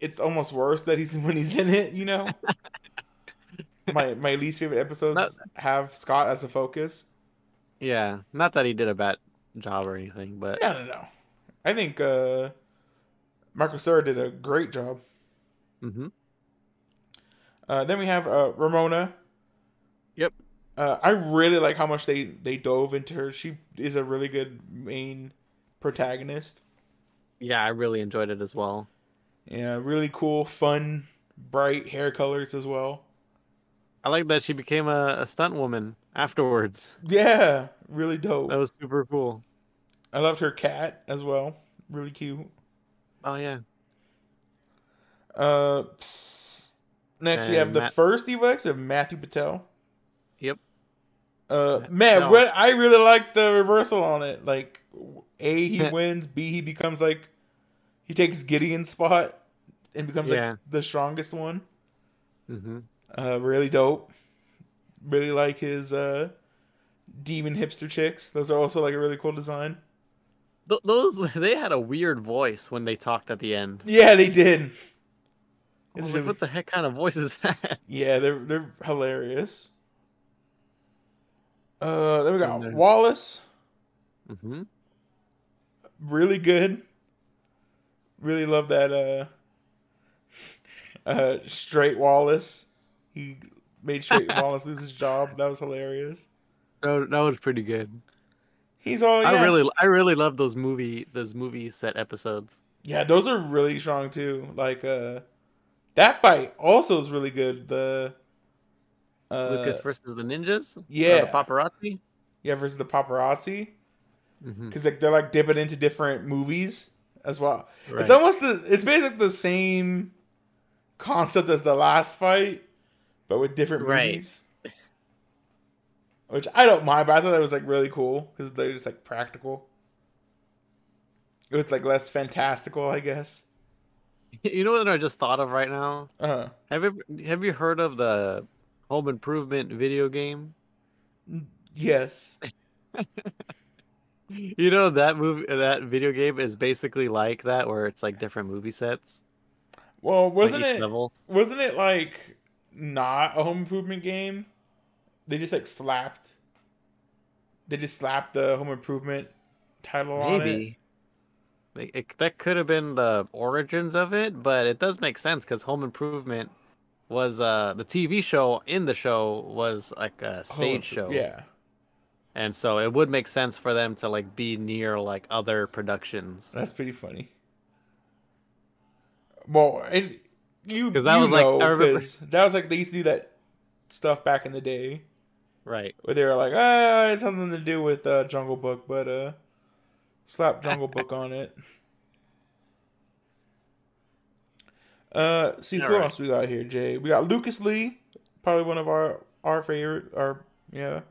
it's almost worse that he's <laughs> when he's in it. You know, <laughs> my my least favorite episodes Not- have Scott as a focus. Yeah, not that he did a bad job or anything, but No, no, no. I think uh, Michael Cera did a great job. Mm-hmm. Uh, then we have uh, Ramona. Yep. Uh, I really like how much they they dove into her. She is a really good main protagonist. yeah, I really enjoyed it as well. Yeah, really cool, fun, bright hair colors as well. I like that she became a, a stunt woman afterwards. Yeah, really dope. That was super cool. I loved her cat as well. Really cute. Oh yeah, Uh, next we have And the first Evil Ex of Matthew Patel. Yep. Uh, man, no. what I really like the reversal on it. Like, a he wins. B he becomes like he takes Gideon's spot and becomes Yeah. like the strongest one. hmm Uh, really dope. Really like his uh demon hipster chicks. Those are also like a really cool design. Th- those <laughs> they had a weird voice when they talked at the end. Yeah, they did. Like, what the heck kind of voice is that? <laughs> yeah, they're they're hilarious. Uh, then we then- Wallace. hmm really good. Really love that uh <laughs> uh straight Wallace. He made straight Wallace lose his job. That was hilarious. That, that was pretty good. He's all yeah. I really, I really love those movie, those movie set episodes. Yeah, those are really strong too. Like uh that fight also is really good. The uh Lucas versus the ninjas. Uh, yeah. the paparazzi. yeah versus the paparazzi because like they're like dipping into different movies as well. Right. It's almost the it's basically the same concept as the last fight, but with different Right. Which I don't mind, but I thought that was like really cool because they're just like practical. It was like less fantastical, I guess. <laughs> You know what I just thought of right now? Uh-huh. Have you have you heard of the Home Improvement video game? yes. <laughs> You know that movie, that video game is basically like that, where it's like different movie sets. Well, wasn't each it level. wasn't it like not a home improvement game? They just like slapped they just slapped the home improvement title on it. Maybe. It, that could have been the origins of it, but it does make sense because Home Improvement was uh the TV show in the show was like a stage show, Yeah. and so it would make sense for them to like be near like other productions. That's pretty funny. Well, and you 'Cause that you was, like, know, 'cause that was like they used to do that stuff back in the day Right. where they were like, ah, it's something to do with uh, Jungle Book, but uh, slap Jungle Book on it. Uh, see who Alright. else we got here, Jay? We got Lucas Lee, probably one of our our favorite, our yeah,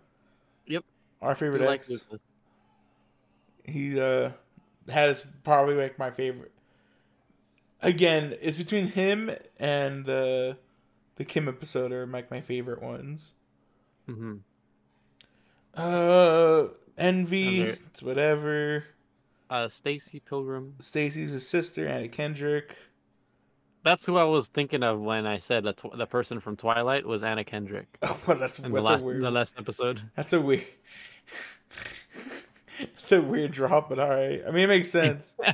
Yep. our favorite ex. He uh has probably like my favorite again it's between him and the the kim episode are like my favorite ones Mhm. uh envy it's whatever Uh, Stacy Pilgrim. stacy's his sister anna kendrick That's who I was thinking of when I said that tw- the person from Twilight was Anna Kendrick <laughs> oh well, that's, in the last a weird the last episode. that's a weird <laughs> it's a weird drop but all right i mean it makes sense <laughs>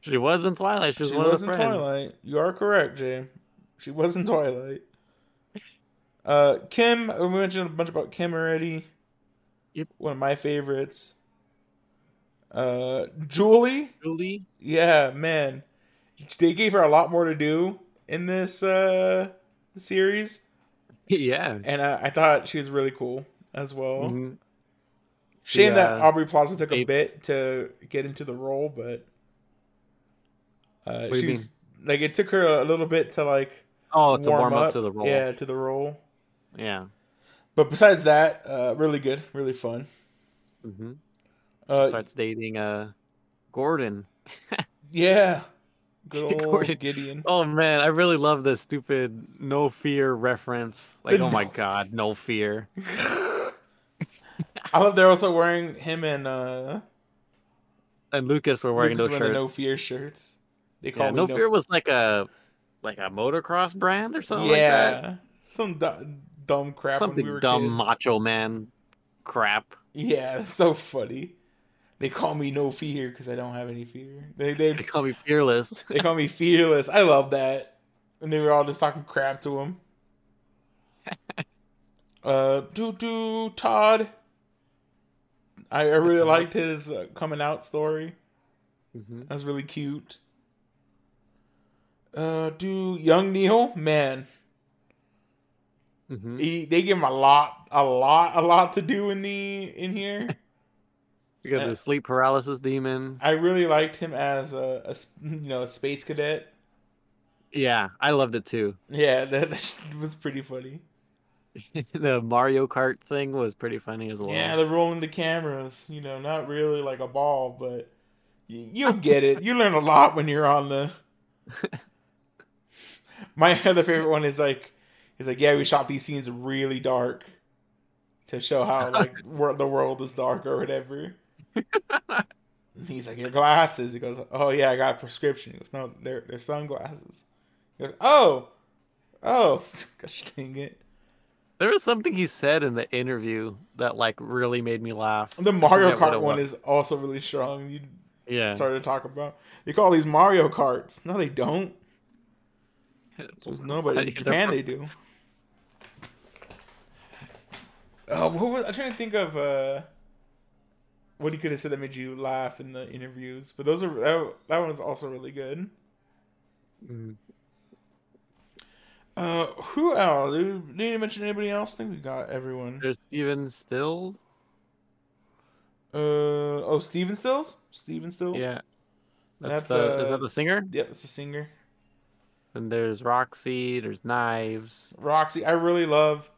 She was in Twilight. She was she one was of in friends. Twilight. You are correct, Jay. She was in Twilight. Uh, Kim. We mentioned a bunch about Kim already. Yep. One of my favorites. Uh, Julie. Julie. Yeah, man. They gave her a lot more to do in this uh series, <laughs> yeah. and I, I thought she was really cool as well. Mhm. Shame that Yeah. Aubrey Plaza took a bit to get into the role, but uh, she's like it took her a little bit to like Oh, to warm, up, to the role. Yeah, to the role. Yeah. But besides that, uh, really good, really fun. hmm Uh, Starts dating uh Gordon. <laughs> yeah, good <laughs> old Gordon. Gideon. Oh man, I really love this stupid no fear reference. Like, The oh my god, no fear. <laughs> I love they're also wearing him and uh, And Lucas were wearing Lucas those shirts. No Fear shirts. They call yeah, me no fear was like a like a motocross brand or something like that. yeah, some du- dumb crap. when Something we were dumb kids. macho man crap. Yeah, <laughs> it's so funny. They call me No Fear because I don't have any fear. They they call me fearless. <laughs> they call me fearless. I love that. And they were all just talking crap to him. <laughs> uh, do do Todd. I, I really liked his uh, coming out story. hmm That was really cute. Uh, do young Neil man? Hmm He they give him a lot, a lot, a lot to do in the in here. <laughs> You got the sleep paralysis demon. I really liked him as a you know a space cadet. Yeah, I loved it too. Yeah, <laughs> that, that was pretty funny. <laughs> the Mario Kart thing was pretty funny as well. Yeah, they're rolling the cameras. You know, not really like a ball, but y- you'll get it. You learn a lot when you're on the. My other favorite one is like, is like, yeah, we shot these scenes really dark. to show how <laughs> like wor- the world is dark or whatever. And <laughs> he's like, "Your glasses." He goes, "Oh yeah, I got a prescription." He goes, "No, they're they're sunglasses." He goes, "Oh, oh, <laughs> gosh dang it!" There was something he said in the interview that like really made me laugh. The Mario Kart one is also really strong. You Yeah. started to talk about. They call these Mario Karts. No, they don't. There's nobody in Japan. They do. Oh, what was I'm trying to think of? uh What he could have said that made you laugh in the interviews, but those are that, that one was also really good. Mm. Uh, who else? Did, did you mention anybody else? I think we got everyone. There's Stephen Stills. Uh oh, Stephen Stills. Stephen Stills. Yeah. That's, That's, the is uh, that the singer? Yep, it's a singer. And there's Roxy, there's Knives. Roxy, I really love.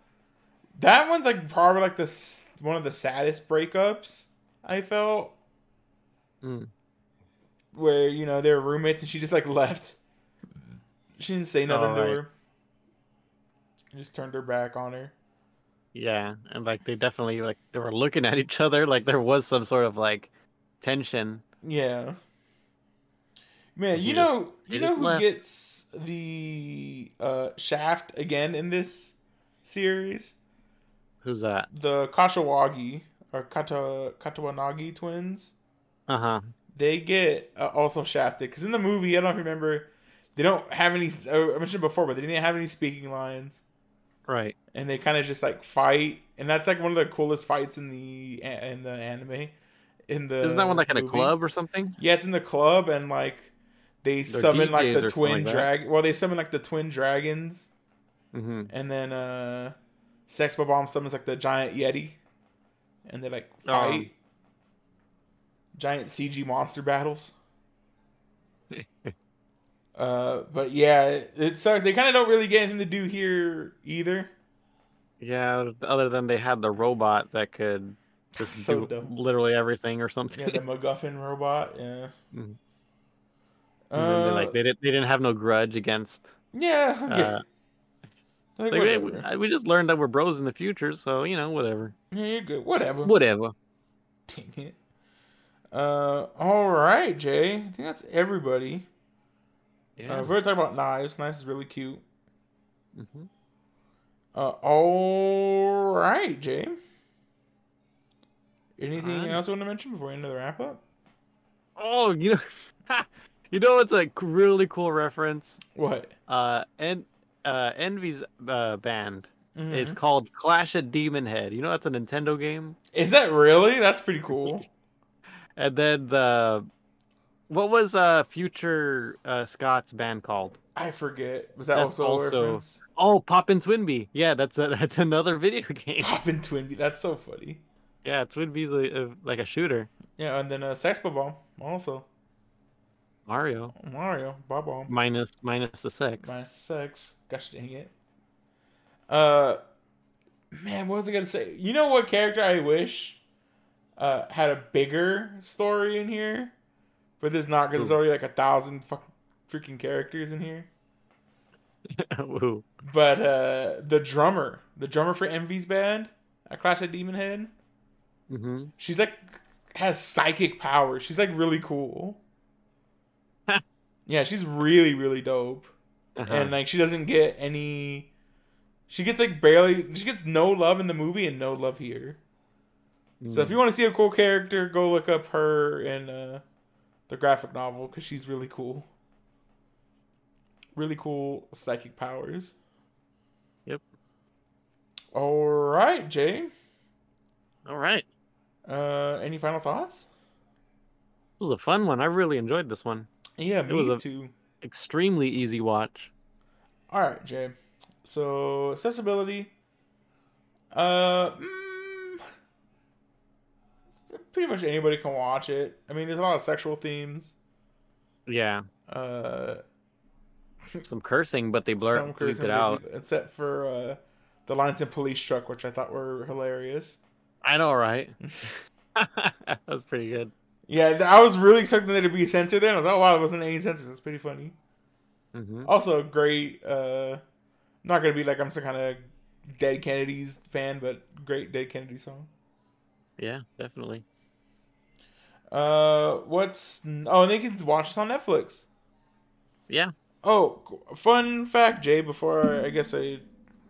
That one's like probably like the one of the saddest breakups I felt, Mm. where you know they were roommates and she just like left. She didn't say nothing to right. her. Just turned her back on her. Yeah, and like they definitely like they were looking at each other like there was some sort of like tension. Yeah. Man, you know, he you know who left. gets the uh, shaft again in this series? Who's that? The Kashawagi or Kata Katawanagi twins. Uh huh. They get uh, also shafted because in the movie, I don't know if you remember, they don't have any. I mentioned before, but they didn't have any speaking lines, Right. and they kind of just like fight, and that's like one of the coolest fights in the in the anime. In the Isn't that one like at a club or something? Yeah, it's in the club, and like they summon like the twin like that. drag. Well, they summon like the twin dragons, Mm-hmm. and then uh Sex Bomb summons like the giant yeti, and they like Oh. fight. Giant CG monster battles. <laughs> uh, but yeah, it, it sucks. They kind of don't really get anything to do here either. Yeah. Other than they had the robot that could just <laughs> So do dumb. literally everything or something. Yeah, the MacGuffin robot. Yeah. <laughs> Mhm. And then they, Uh, like they didn't they didn't have no grudge against. yeah. Okay. Uh, Like, like, whatever. we, we just learned that we're bros in the future, so you know whatever. yeah, you're good. Whatever. Whatever. <laughs> Dang it. Uh, all right, Jay. I think that's everybody. Yeah. Uh, we've already talked about knives. Knives is really cute. hmm Uh, all right, Jay. Anything else you want to mention before we end the wrap up? Oh, you know, <laughs> you know it's a really cool reference. What? Uh, and uh, Envy's uh, band Mhm. is called Clash of Demon Head. You know that's a Nintendo game. Is that really? That's pretty cool. <laughs> And then the what was uh Future uh, Scott's band called? I forget. Was that That's also, a also- reference? Oh, Poppin' Twinbee. Yeah, that's a, <laughs> that's another video <laughs> game. Poppin' Twinbee. That's so funny. Yeah, Twinbee's a, a, like a shooter. Yeah, and then uh, Sex Bomb also. Mario Mario. Bob-omb. minus minus the sex. Minus sex. Gosh dang it. Uh, man, what was I gonna say? You know what character I wish uh had a bigger story in here, but there's not because there's already like a thousand fucking freaking characters in here. <laughs> Woo. But uh, the drummer, the drummer for Envy's band, at Clash of Demon Head, Mm-hmm. she's like has psychic powers. She's like really cool. Yeah, she's really really dope. Uh-huh. and like she doesn't get any she gets like barely she gets no love in the movie and no love here so if Mm. you want to see a cool character go look up her in uh the graphic novel because she's really cool really cool psychic powers Yep. all right jay All right. uh any final thoughts It was a fun one. I really enjoyed this one. Yeah me was a- too Extremely easy watch. All right, Jay. So accessibility. Uh, mm, pretty much anybody can watch it. I mean, there's a lot of sexual themes. Yeah. Uh, Some cursing, but they blur some cursing, it out. except for uh, the lines in police truck, which I thought were hilarious. I know, right? <laughs> <laughs> that was pretty good. Yeah, I was really expecting there to be a censor there. And I was like, oh wow, there wasn't any censors. That's pretty funny. hmm Also, great. Uh, not gonna be like I'm some kind of Dead Kennedys fan, but great Dead Kennedy song. Yeah, definitely. Uh, what's oh, and they can watch this on Netflix. Yeah. Oh, fun fact, Jay. Before I, I guess I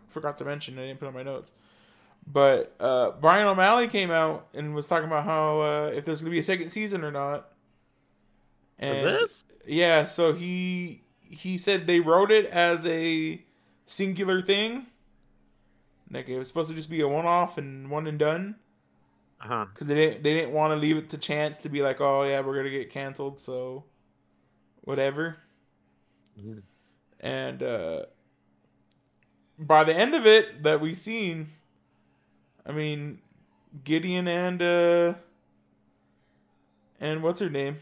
forgot to mention, I didn't put on my notes. But uh, Bryan O'Malley came out and was talking about how uh, if there's gonna be a second season or not. For this? Yeah, so he he said they wrote it as a singular thing. Like it was supposed to just be a one off and one and done. Uh huh. Because they didn't they didn't want to leave it to chance to be like, oh yeah, we're gonna get canceled, so whatever. Mhm. And uh by the end of it that we seen, I mean, Gideon and uh and what's her name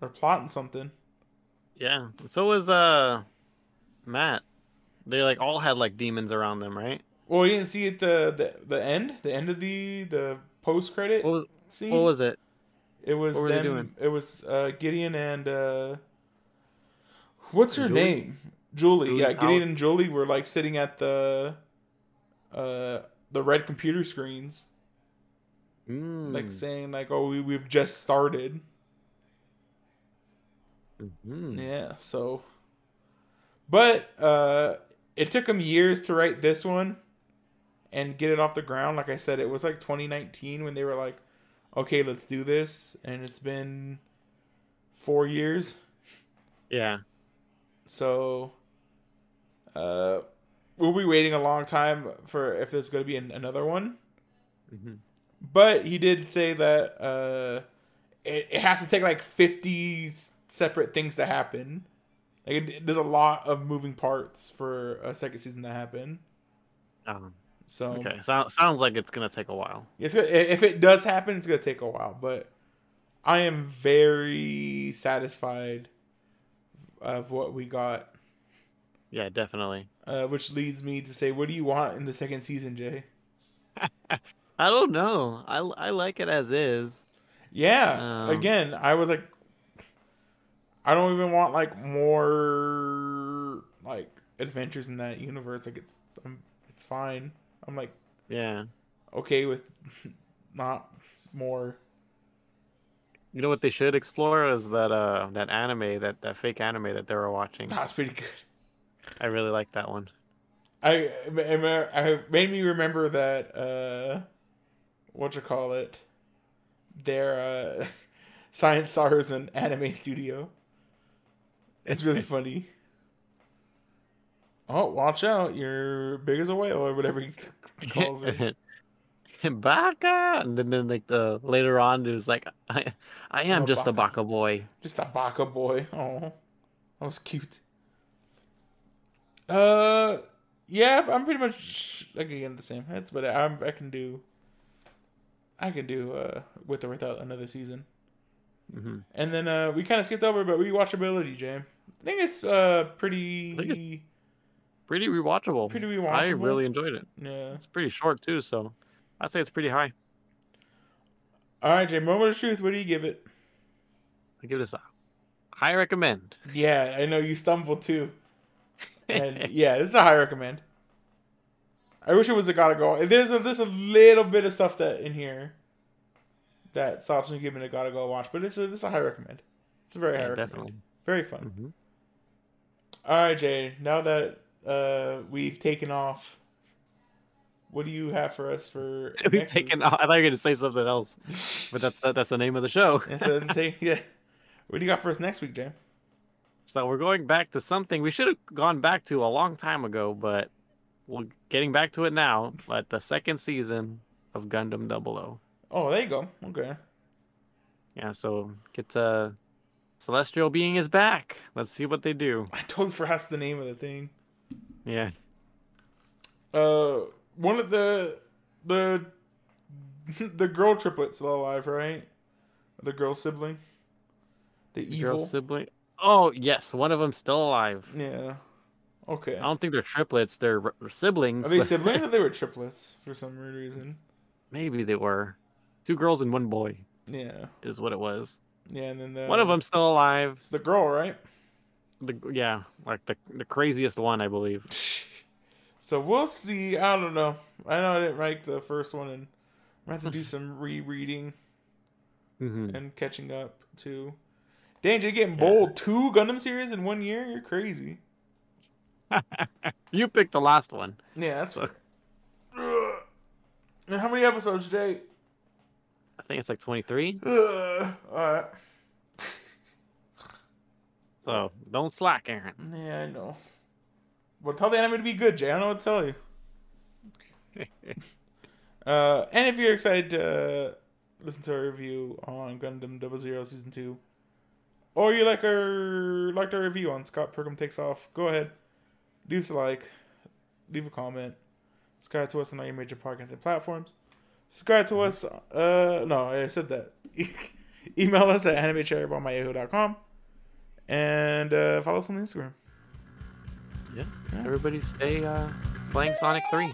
are plotting something. Yeah. So was uh Matt. They like all had like demons around them, right? Well, you didn't see it the the, the end, the end of the the post credit What was scene. what was it? it was what were they doing? It was uh, Gideon and uh, what's her Julie? name? Julie. Julie Yeah, Gideon Al- and Julie were like sitting at the uh the red computer screens, Mm. like saying like, "Oh, we, we've just started." Mhm. Yeah. So, but uh, it took them years to write this one and get it off the ground. Like I said, it was like 2019 when they were like, "Okay, let's do this," and it's been four years. Yeah. So, uh, we'll be waiting a long time for if there's going to be an, another one. Mhm. But he did say that uh, it, it has to take like 50 separate things to happen. Like it, there's a lot of moving parts for a second season to happen. Um, So okay. So, sounds like it's gonna take a while. it's gonna, if it does happen, it's gonna take a while. But I am very satisfied of what we got. Yeah, definitely. Uh, which leads me to say, what do you want in the second season, Jay? <laughs> I don't know. I, I like it as is. Yeah. Um, Again, I was like, I don't even want like more like adventures in that universe. Like it's, um, it's fine. I'm like Yeah. okay with <laughs> not more. You know what they should explore is that uh that anime that that fake anime that they were watching. That's pretty good. I really like that one. I, I, made me remember that uh, what you call it, their uh, <laughs> Science Saru and anime studio. It's really funny. Oh, watch out! You're big as a whale, or whatever he <laughs> calls it. <laughs> Baka, and then, then like the later on, it was like I I am Oh, just a Baka. Baka boy. Just a baka boy. Oh, that was cute. Uh, yeah, I'm pretty much like again the same heads, but I'm I can do. I can do uh with or without another season, hmm and then uh we kind of skipped over, but rewatchability, Jay. I think it's uh pretty. Pretty rewatchable. Pretty rewatchable. I really enjoyed it. Yeah. It's pretty short too, so I'd say it's pretty high. All right, Jay. Moment of truth. What do you give it? I give this a high recommend. Yeah, I know you stumbled too. And yeah, this is a high recommend. I wish it was a gotta go. There's a there's a little bit of stuff that in here that stops me giving a gotta go watch, but it's a it's a high recommend. It's a very high Yeah, recommend. definitely. Very fun. hmm All right, Jay. Now that uh we've taken off, what do you have for us for <laughs> We've taken. I thought you were gonna say something else, but that's that's the name of the show. Yeah. What do you got for us next week, Jay? So we're going back to something we should have gone back to a long time ago, but we're getting back to it now. But the second season of Gundam 00. Oh, there you go. Okay. Yeah, so get uh Celestial Being is back. Let's see what they do. I totally <laughs> forgot the name of the thing. Yeah. Uh, one of the the <laughs> the girl triplets still alive, right? The girl sibling, the The evil. Girl sibling. Oh yes, one of them's still alive. yeah. Okay. I don't think they're triplets. They're r- siblings. Are they but <laughs> siblings or they were triplets for some weird reason? Maybe they were. Two girls and one boy Yeah. is what it was. Yeah, and then the, One of them's still alive. It's the girl, right? The yeah, like the the craziest one, I believe. <laughs> So we'll see. I don't know. I know I didn't rank the first one, and I'm gonna have to do <laughs> some rereading Mhm. and catching up too. Danger getting bold. Two Gundam series in one year. You're crazy. <laughs> You picked the last one. Yeah, that's. So-. <sighs> And how many episodes, Jay? I think it's like 23. Ugh. <sighs> All right. <laughs> So don't slack, Aaron. Yeah, I know. Well, tell the anime to be good, Jay. I don't know what to tell you. <laughs> Uh, and if you're excited to listen to our review on Gundam Double Zero Season Two, or you like our liked our review on Scott Pilgrim Takes Off, go ahead, leave us a like, leave a comment, subscribe to us on all your major podcasting platforms. Subscribe to us. Uh, no, I said that. <laughs> Email us at animecherrybomb@yahoo.com and uh, follow us on Instagram. Yeah. Everybody stay uh, playing Sonic 3.